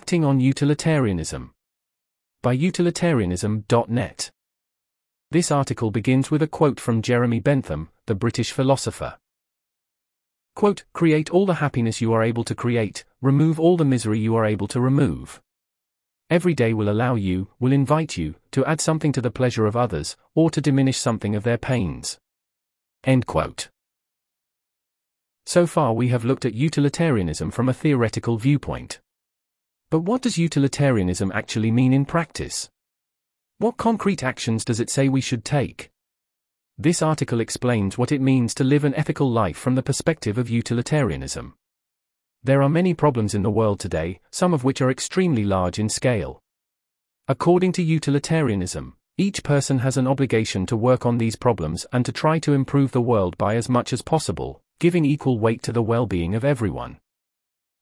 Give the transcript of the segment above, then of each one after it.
Acting on Utilitarianism. By utilitarianism.net. This article begins with a quote from Jeremy Bentham, the British philosopher. Quote, create all the happiness you are able to create, remove all the misery you are able to remove. Every day will allow you, will invite you, to add something to the pleasure of others, or to diminish something of their pains. End quote. So far we have looked at utilitarianism from a theoretical viewpoint. But what does utilitarianism actually mean in practice? What concrete actions does it say we should take? This article explains what it means to live an ethical life from the perspective of utilitarianism. There are many problems in the world today, some of which are extremely large in scale. According to utilitarianism, each person has an obligation to work on these problems and to try to improve the world by as much as possible, giving equal weight to the well being of everyone.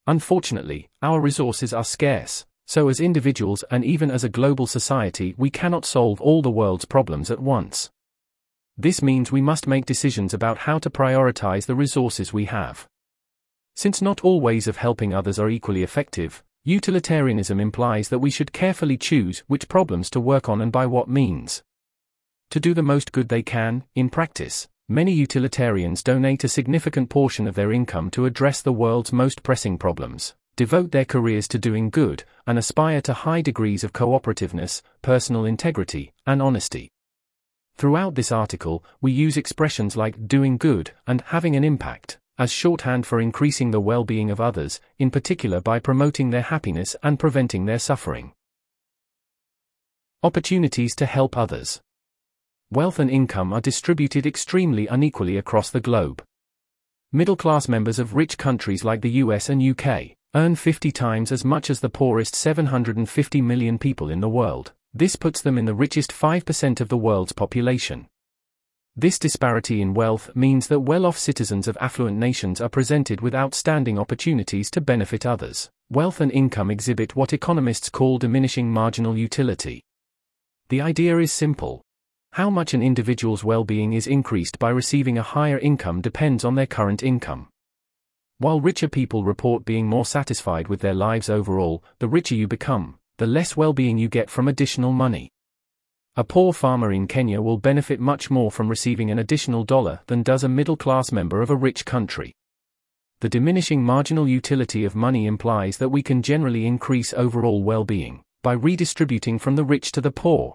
Unfortunately, our resources are scarce, so as individuals and even as a global society, we cannot solve all the world's problems at once. This means we must make decisions about how to prioritize the resources we have. Since not all ways of helping others are equally effective, utilitarianism implies that we should carefully choose which problems to work on and by what means. To do the most good they can, in practice, many utilitarians donate a significant portion of their income to address the world's most pressing problems, devote their careers to doing good, and aspire to high degrees of cooperativeness, personal integrity, and honesty. Throughout this article, we use expressions like doing good and having an impact as shorthand for increasing the well being of others, in particular by promoting their happiness and preventing their suffering. Opportunities to help others. Wealth and income are distributed extremely unequally across the globe. Middle class members of rich countries like the US and UK earn 50 times as much as the poorest 750 million people in the world. This puts them in the richest 5% of the world's population. This disparity in wealth means that well off citizens of affluent nations are presented with outstanding opportunities to benefit others. Wealth and income exhibit what economists call diminishing marginal utility. The idea is simple. How much an individual's well being is increased by receiving a higher income depends on their current income. While richer people report being more satisfied with their lives overall, the richer you become, the less well being you get from additional money. A poor farmer in Kenya will benefit much more from receiving an additional dollar than does a middle class member of a rich country. The diminishing marginal utility of money implies that we can generally increase overall well being by redistributing from the rich to the poor.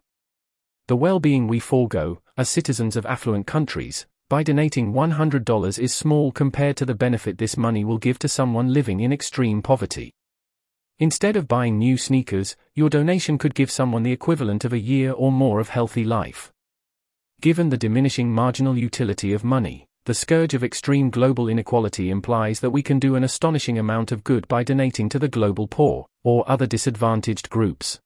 The well being we forego, as citizens of affluent countries, by donating $100 is small compared to the benefit this money will give to someone living in extreme poverty. Instead of buying new sneakers, your donation could give someone the equivalent of a year or more of healthy life. Given the diminishing marginal utility of money, the scourge of extreme global inequality implies that we can do an astonishing amount of good by donating to the global poor, or other disadvantaged groups.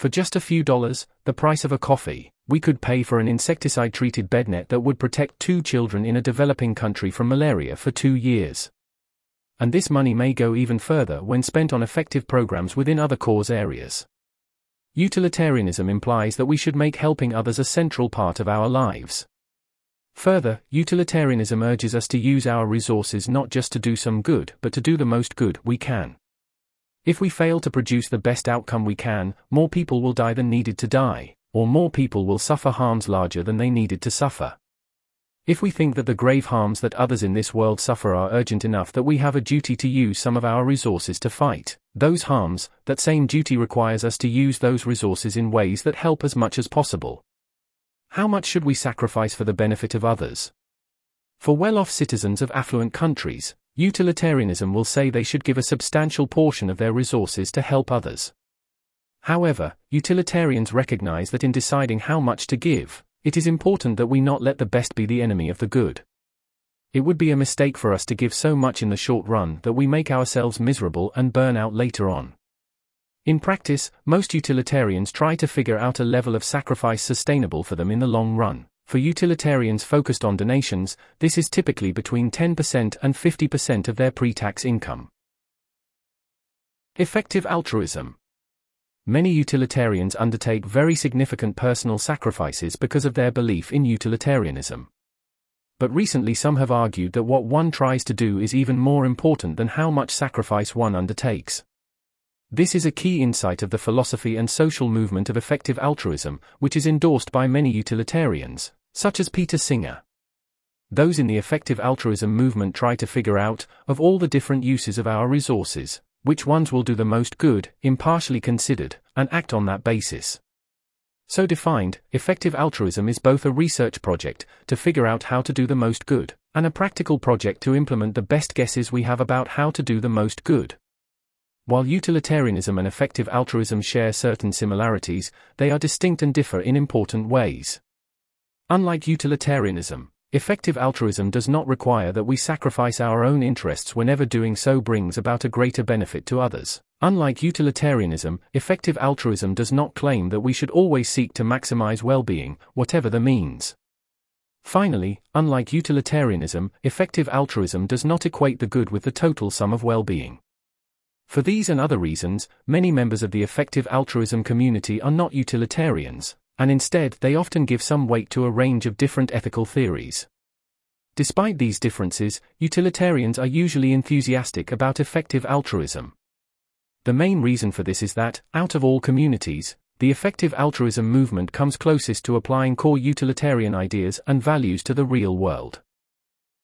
For just a few dollars, the price of a coffee, we could pay for an insecticide treated bednet that would protect two children in a developing country from malaria for two years and this money may go even further when spent on effective programs within other cause areas. Utilitarianism implies that we should make helping others a central part of our lives. Further, utilitarianism urges us to use our resources not just to do some good, but to do the most good we can. If we fail to produce the best outcome we can, more people will die than needed to die, or more people will suffer harms larger than they needed to suffer. If we think that the grave harms that others in this world suffer are urgent enough that we have a duty to use some of our resources to fight those harms, that same duty requires us to use those resources in ways that help as much as possible. How much should we sacrifice for the benefit of others? For well off citizens of affluent countries, utilitarianism will say they should give a substantial portion of their resources to help others. However, utilitarians recognize that in deciding how much to give, it is important that we not let the best be the enemy of the good. It would be a mistake for us to give so much in the short run that we make ourselves miserable and burn out later on. In practice, most utilitarians try to figure out a level of sacrifice sustainable for them in the long run. For utilitarians focused on donations, this is typically between 10% and 50% of their pre tax income. Effective altruism many utilitarians undertake very significant personal sacrifices because of their belief in utilitarianism. But recently, some have argued that what one tries to do is even more important than how much sacrifice one undertakes. This is a key insight of the philosophy and social movement of effective altruism, which is endorsed by many utilitarians, such as Peter Singer. Those in the effective altruism movement try to figure out, of all the different uses of our resources, which ones will do the most good, impartially considered, and act on that basis. So defined, effective altruism is both a research project to figure out how to do the most good, and a practical project to implement the best guesses we have about how to do the most good. While utilitarianism and effective altruism share certain similarities, they are distinct and differ in important ways. Unlike utilitarianism, effective altruism does not require that we sacrifice our own interests whenever doing so brings about a greater benefit to others. Unlike utilitarianism, effective altruism does not claim that we should always seek to maximize well being, whatever the means. Finally, unlike utilitarianism, effective altruism does not equate the good with the total sum of well being. For these and other reasons, many members of the effective altruism community are not utilitarians, and instead they often give some weight to a range of different ethical theories. Despite these differences, utilitarians are usually enthusiastic about effective altruism. The main reason for this is that, out of all communities, the effective altruism movement comes closest to applying core utilitarian ideas and values to the real world.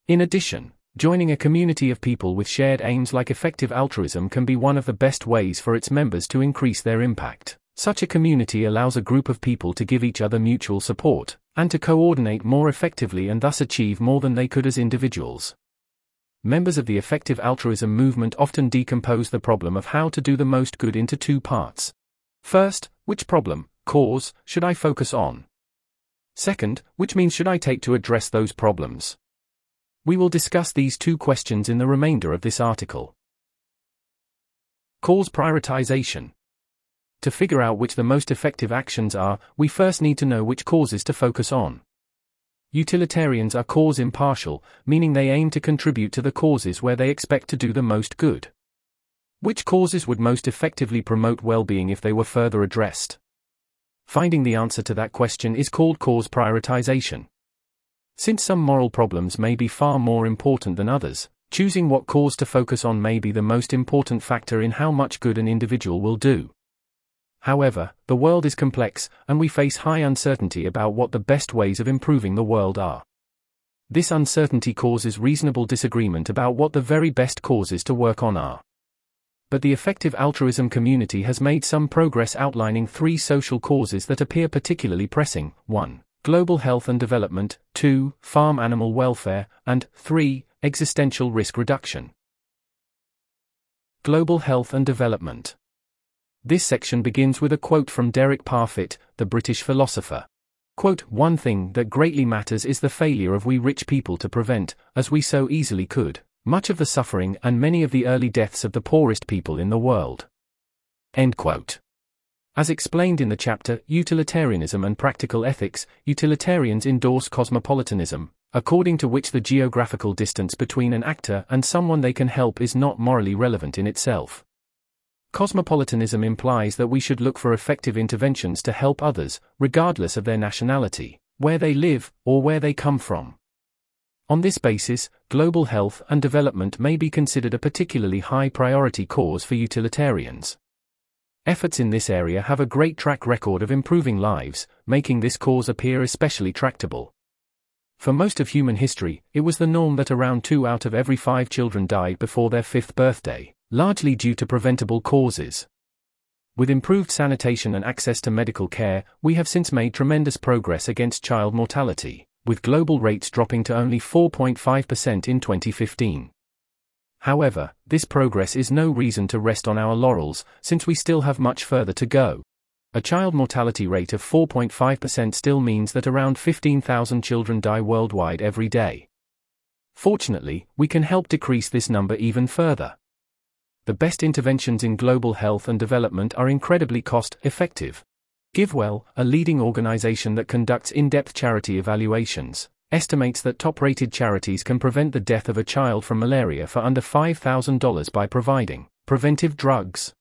In addition, Joining a community of people with shared aims like effective altruism can be one of the best ways for its members to increase their impact. Such a community allows a group of people to give each other mutual support, and to coordinate more effectively and thus achieve more than they could as individuals. Members of the effective altruism movement often decompose the problem of how to do the most good into two parts. First, which problem, cause, should I focus on? Second, which means should I take to address those problems? We will discuss these two questions in the remainder of this article. Cause prioritization. To figure out which the most effective actions are, we first need to know which causes to focus on. Utilitarians are cause impartial, meaning they aim to contribute to the causes where they expect to do the most good. Which causes would most effectively promote well being if they were further addressed? Finding the answer to that question is called cause prioritization. Since some moral problems may be far more important than others, choosing what cause to focus on may be the most important factor in how much good an individual will do. However, the world is complex, and we face high uncertainty about what the best ways of improving the world are. This uncertainty causes reasonable disagreement about what the very best causes to work on are. But the effective altruism community has made some progress outlining three social causes that appear particularly pressing 1 global health and development, 2. farm animal welfare, and 3. existential risk reduction. Global health and development. This section begins with a quote from Derek Parfit, the British philosopher. Quote, One thing that greatly matters is the failure of we rich people to prevent, as we so easily could, much of the suffering and many of the early deaths of the poorest people in the world. End quote. As explained in the chapter Utilitarianism and Practical Ethics, utilitarians endorse cosmopolitanism, according to which the geographical distance between an actor and someone they can help is not morally relevant in itself. Cosmopolitanism implies that we should look for effective interventions to help others, regardless of their nationality, where they live, or where they come from. On this basis, global health and development may be considered a particularly high priority cause for utilitarians. Efforts in this area have a great track record of improving lives, making this cause appear especially tractable. For most of human history, it was the norm that around two out of every five children died before their fifth birthday, largely due to preventable causes. With improved sanitation and access to medical care, we have since made tremendous progress against child mortality, with global rates dropping to only 4.5% in 2015. However, this progress is no reason to rest on our laurels, since we still have much further to go. A child mortality rate of 4.5% still means that around 15,000 children die worldwide every day. Fortunately, we can help decrease this number even further. The best interventions in global health and development are incredibly cost effective. GiveWell, a leading organization that conducts in depth charity evaluations, estimates that top rated charities can prevent the death of a child from malaria for under $5,000 by providing preventive drugs.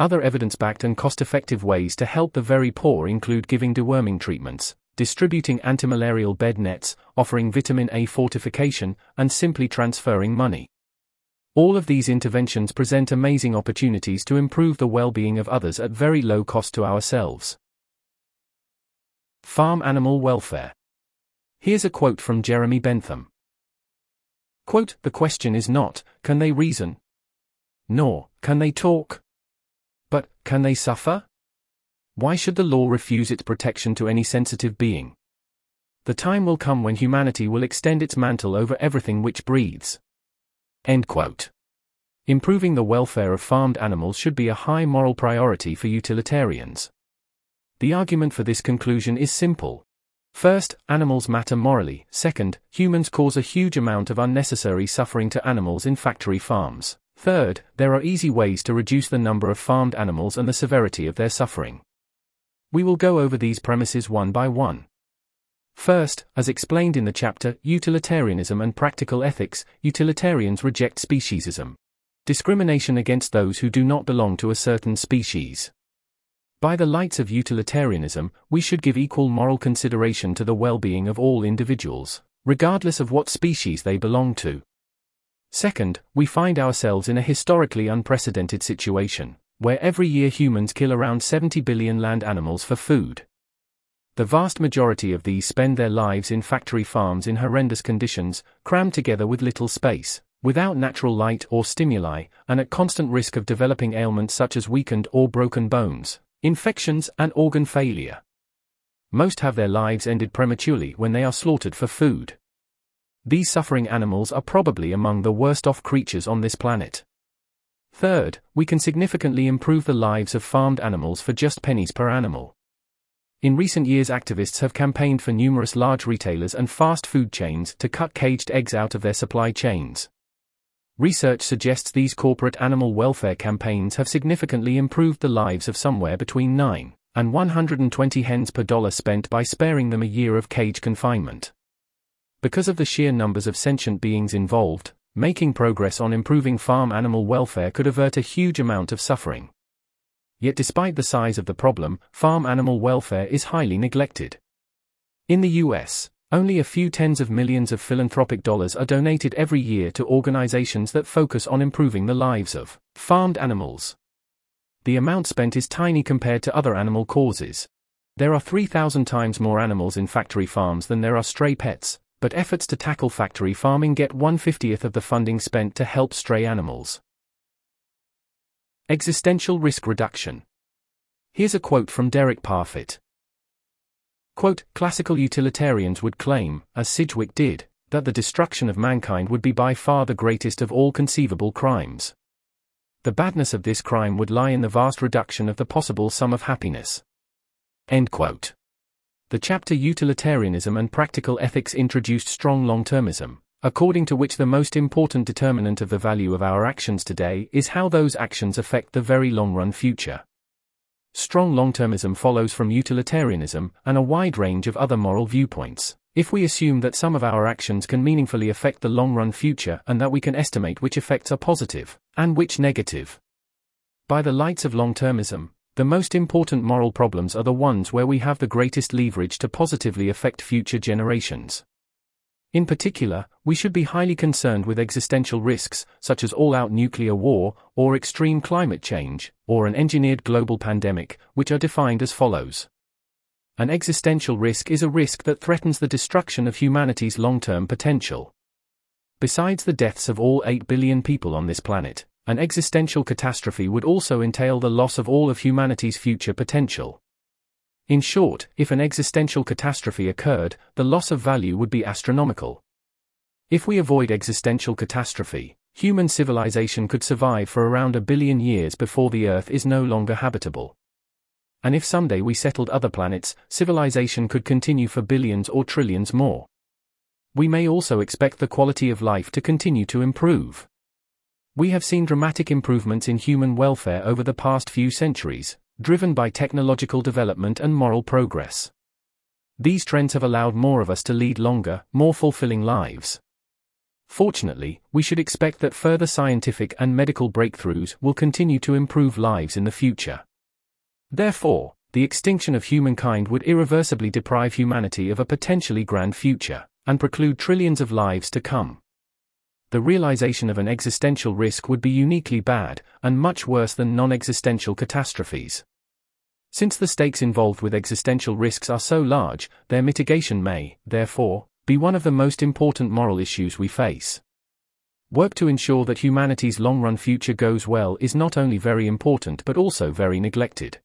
Other evidence backed and cost effective ways to help the very poor include giving deworming treatments, distributing antimalarial bed nets, offering vitamin A fortification, and simply transferring money. All of these interventions present amazing opportunities to improve the well being of others at very low cost to ourselves. Farm Animal Welfare. Here's a quote from Jeremy Bentham. Quote, the question is not, can they reason? Nor, can they talk? But, can they suffer? Why should the law refuse its protection to any sensitive being? The time will come when humanity will extend its mantle over everything which breathes. End quote. Improving the welfare of farmed animals should be a high moral priority for utilitarians. The argument for this conclusion is simple. First, animals matter morally. Second, humans cause a huge amount of unnecessary suffering to animals in factory farms. Third, there are easy ways to reduce the number of farmed animals and the severity of their suffering. We will go over these premises one by one. First, as explained in the chapter Utilitarianism and Practical Ethics, utilitarians reject speciesism. Discrimination against those who do not belong to a certain species. By the lights of utilitarianism, we should give equal moral consideration to the well being of all individuals, regardless of what species they belong to. Second, we find ourselves in a historically unprecedented situation, where every year humans kill around 70 billion land animals for food. The vast majority of these spend their lives in factory farms in horrendous conditions, crammed together with little space, without natural light or stimuli, and at constant risk of developing ailments such as weakened or broken bones, infections, and organ failure. Most have their lives ended prematurely when they are slaughtered for food. These suffering animals are probably among the worst off creatures on this planet. Third, we can significantly improve the lives of farmed animals for just pennies per animal. In recent years, activists have campaigned for numerous large retailers and fast food chains to cut caged eggs out of their supply chains. Research suggests these corporate animal welfare campaigns have significantly improved the lives of somewhere between 9 and 120 hens per dollar spent by sparing them a year of cage confinement. Because of the sheer numbers of sentient beings involved, making progress on improving farm animal welfare could avert a huge amount of suffering. Yet despite the size of the problem, farm animal welfare is highly neglected. In the US, only a few tens of millions of philanthropic dollars are donated every year to organizations that focus on improving the lives of farmed animals. The amount spent is tiny compared to other animal causes. There are 3,000 times more animals in factory farms than there are stray pets, but efforts to tackle factory farming get 150th of the funding spent to help stray animals. Existential risk reduction. Here's a quote from Derek Parfit. Quote, Classical utilitarians would claim, as Sidgwick did, that the destruction of mankind would be by far the greatest of all conceivable crimes. The badness of this crime would lie in the vast reduction of the possible sum of happiness. End quote. The chapter Utilitarianism and Practical Ethics introduced strong long termism, according to which the most important determinant of the value of our actions today is how those actions affect the very long run future. Strong long termism follows from utilitarianism and a wide range of other moral viewpoints. If we assume that some of our actions can meaningfully affect the long run future and that we can estimate which effects are positive and which negative. By the lights of long termism, the most important moral problems are the ones where we have the greatest leverage to positively affect future generations. In particular, we should be highly concerned with existential risks, such as all out nuclear war, or extreme climate change, or an engineered global pandemic, which are defined as follows. An existential risk is a risk that threatens the destruction of humanity's long term potential. Besides the deaths of all 8 billion people on this planet, an existential catastrophe would also entail the loss of all of humanity's future potential. In short, if an existential catastrophe occurred, the loss of value would be astronomical. If we avoid existential catastrophe, human civilization could survive for around a billion years before the Earth is no longer habitable. And if someday we settled other planets, civilization could continue for billions or trillions more. We may also expect the quality of life to continue to improve. We have seen dramatic improvements in human welfare over the past few centuries, driven by technological development and moral progress. These trends have allowed more of us to lead longer, more fulfilling lives. Fortunately, we should expect that further scientific and medical breakthroughs will continue to improve lives in the future. Therefore, the extinction of humankind would irreversibly deprive humanity of a potentially grand future, and preclude trillions of lives to come. The realization of an existential risk would be uniquely bad, and much worse than non existential catastrophes. Since the stakes involved with existential risks are so large, their mitigation may, therefore, be one of the most important moral issues we face. Work to ensure that humanity's long run future goes well is not only very important but also very neglected.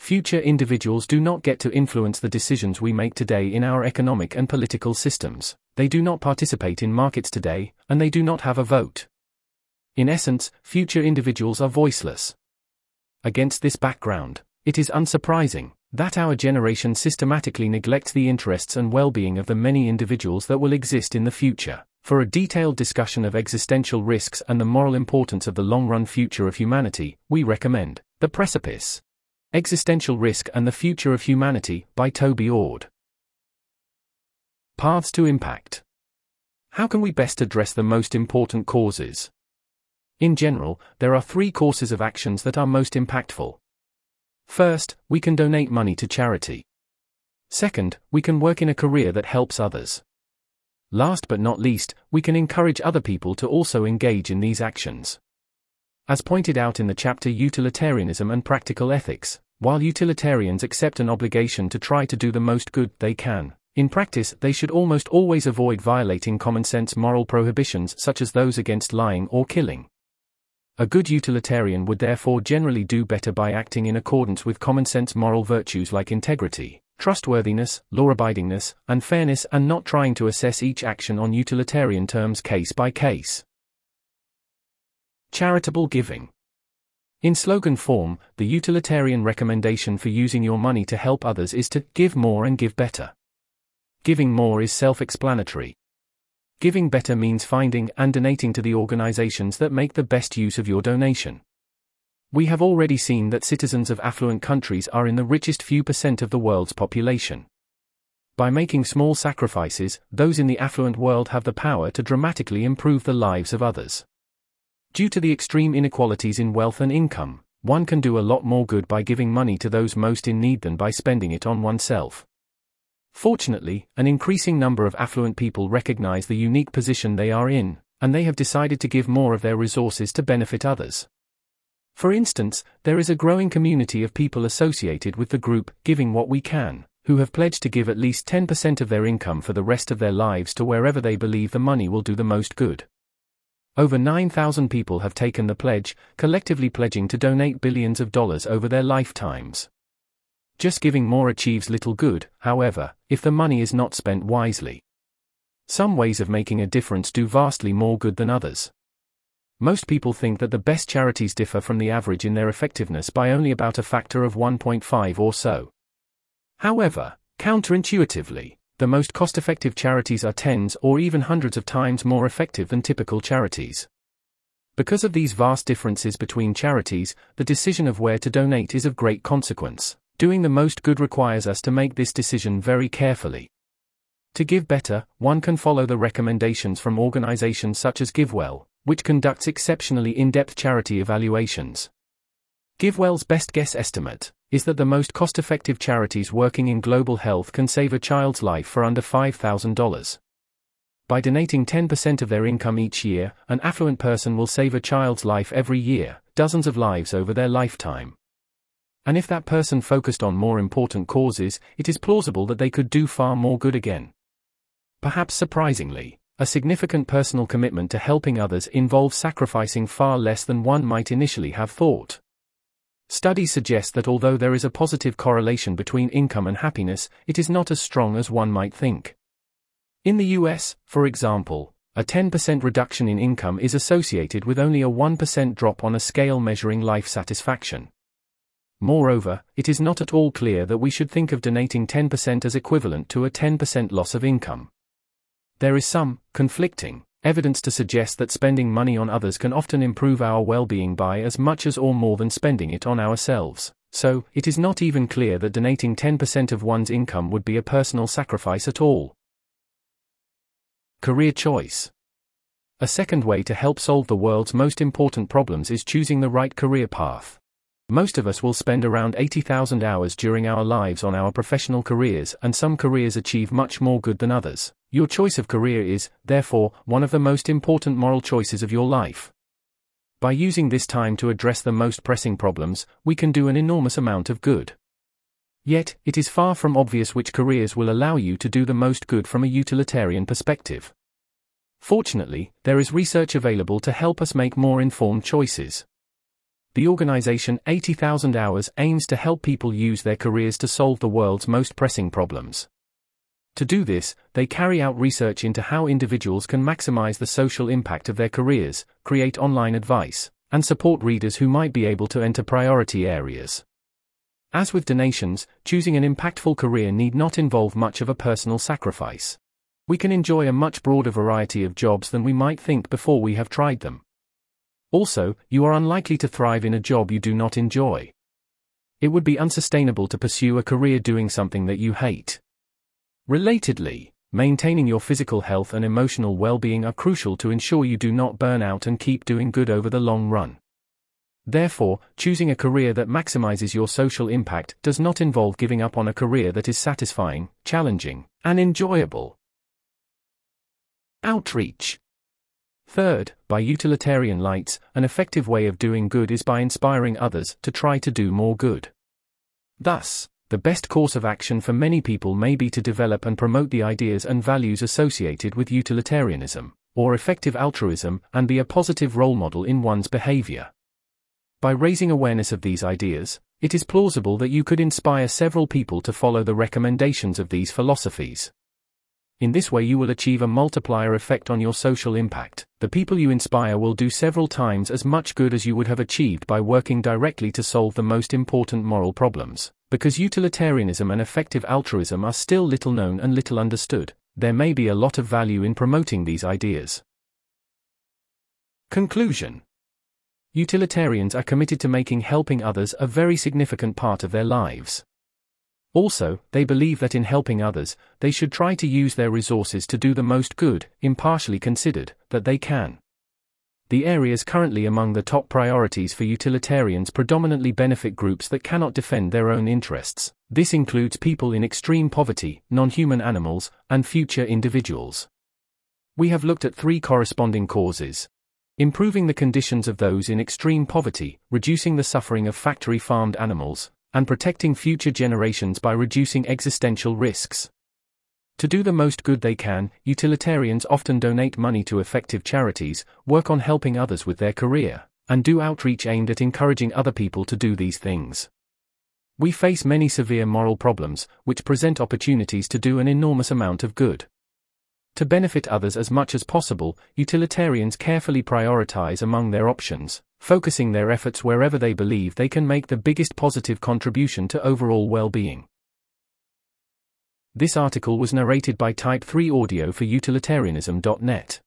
Future individuals do not get to influence the decisions we make today in our economic and political systems, they do not participate in markets today, and they do not have a vote. In essence, future individuals are voiceless. Against this background, it is unsurprising that our generation systematically neglects the interests and well being of the many individuals that will exist in the future. For a detailed discussion of existential risks and the moral importance of the long run future of humanity, we recommend The Precipice Existential Risk and the Future of Humanity by Toby Ord. Paths to Impact. How can we best address the most important causes? In general, there are three courses of actions that are most impactful. First, we can donate money to charity. Second, we can work in a career that helps others. Last but not least, we can encourage other people to also engage in these actions. As pointed out in the chapter Utilitarianism and Practical Ethics, while utilitarians accept an obligation to try to do the most good they can, in practice they should almost always avoid violating common sense moral prohibitions such as those against lying or killing. A good utilitarian would therefore generally do better by acting in accordance with common sense moral virtues like integrity, trustworthiness, law abidingness, and fairness and not trying to assess each action on utilitarian terms case by case. Charitable giving. In slogan form, the utilitarian recommendation for using your money to help others is to give more and give better. Giving more is self explanatory. Giving better means finding and donating to the organizations that make the best use of your donation. We have already seen that citizens of affluent countries are in the richest few percent of the world's population. By making small sacrifices, those in the affluent world have the power to dramatically improve the lives of others. Due to the extreme inequalities in wealth and income, one can do a lot more good by giving money to those most in need than by spending it on oneself. Fortunately, an increasing number of affluent people recognize the unique position they are in, and they have decided to give more of their resources to benefit others. For instance, there is a growing community of people associated with the group Giving What We Can, who have pledged to give at least 10% of their income for the rest of their lives to wherever they believe the money will do the most good. Over 9,000 people have taken the pledge, collectively pledging to donate billions of dollars over their lifetimes. Just giving more achieves little good, however, if the money is not spent wisely. Some ways of making a difference do vastly more good than others. Most people think that the best charities differ from the average in their effectiveness by only about a factor of 1.5 or so. However, counterintuitively, the most cost effective charities are tens or even hundreds of times more effective than typical charities. Because of these vast differences between charities, the decision of where to donate is of great consequence. Doing the most good requires us to make this decision very carefully. To give better, one can follow the recommendations from organizations such as GiveWell, which conducts exceptionally in depth charity evaluations. GiveWell's best guess estimate is that the most cost effective charities working in global health can save a child's life for under $5,000. By donating 10% of their income each year, an affluent person will save a child's life every year, dozens of lives over their lifetime. And if that person focused on more important causes, it is plausible that they could do far more good again. Perhaps surprisingly, a significant personal commitment to helping others involves sacrificing far less than one might initially have thought. Studies suggest that although there is a positive correlation between income and happiness, it is not as strong as one might think. In the US, for example, a 10% reduction in income is associated with only a 1% drop on a scale measuring life satisfaction. Moreover, it is not at all clear that we should think of donating 10% as equivalent to a 10% loss of income. There is some conflicting Evidence to suggest that spending money on others can often improve our well being by as much as or more than spending it on ourselves. So, it is not even clear that donating 10% of one's income would be a personal sacrifice at all. Career choice. A second way to help solve the world's most important problems is choosing the right career path. Most of us will spend around 80,000 hours during our lives on our professional careers, and some careers achieve much more good than others. Your choice of career is, therefore, one of the most important moral choices of your life. By using this time to address the most pressing problems, we can do an enormous amount of good. Yet, it is far from obvious which careers will allow you to do the most good from a utilitarian perspective. Fortunately, there is research available to help us make more informed choices. The organization 80,000 Hours aims to help people use their careers to solve the world's most pressing problems. To do this, they carry out research into how individuals can maximize the social impact of their careers, create online advice, and support readers who might be able to enter priority areas. As with donations, choosing an impactful career need not involve much of a personal sacrifice. We can enjoy a much broader variety of jobs than we might think before we have tried them. Also, you are unlikely to thrive in a job you do not enjoy. It would be unsustainable to pursue a career doing something that you hate. Relatedly, maintaining your physical health and emotional well being are crucial to ensure you do not burn out and keep doing good over the long run. Therefore, choosing a career that maximizes your social impact does not involve giving up on a career that is satisfying, challenging, and enjoyable. Outreach Third, by utilitarian lights, an effective way of doing good is by inspiring others to try to do more good. Thus, the best course of action for many people may be to develop and promote the ideas and values associated with utilitarianism, or effective altruism, and be a positive role model in one's behavior. By raising awareness of these ideas, it is plausible that you could inspire several people to follow the recommendations of these philosophies. In this way, you will achieve a multiplier effect on your social impact. The people you inspire will do several times as much good as you would have achieved by working directly to solve the most important moral problems. Because utilitarianism and effective altruism are still little known and little understood, there may be a lot of value in promoting these ideas. Conclusion Utilitarians are committed to making helping others a very significant part of their lives. Also, they believe that in helping others, they should try to use their resources to do the most good, impartially considered, that they can. The areas currently among the top priorities for utilitarians predominantly benefit groups that cannot defend their own interests. This includes people in extreme poverty, non human animals, and future individuals. We have looked at three corresponding causes improving the conditions of those in extreme poverty, reducing the suffering of factory farmed animals, and protecting future generations by reducing existential risks. To do the most good they can, utilitarians often donate money to effective charities, work on helping others with their career, and do outreach aimed at encouraging other people to do these things. We face many severe moral problems, which present opportunities to do an enormous amount of good. To benefit others as much as possible, utilitarians carefully prioritize among their options, focusing their efforts wherever they believe they can make the biggest positive contribution to overall well being. This article was narrated by Type 3 Audio for utilitarianism.net.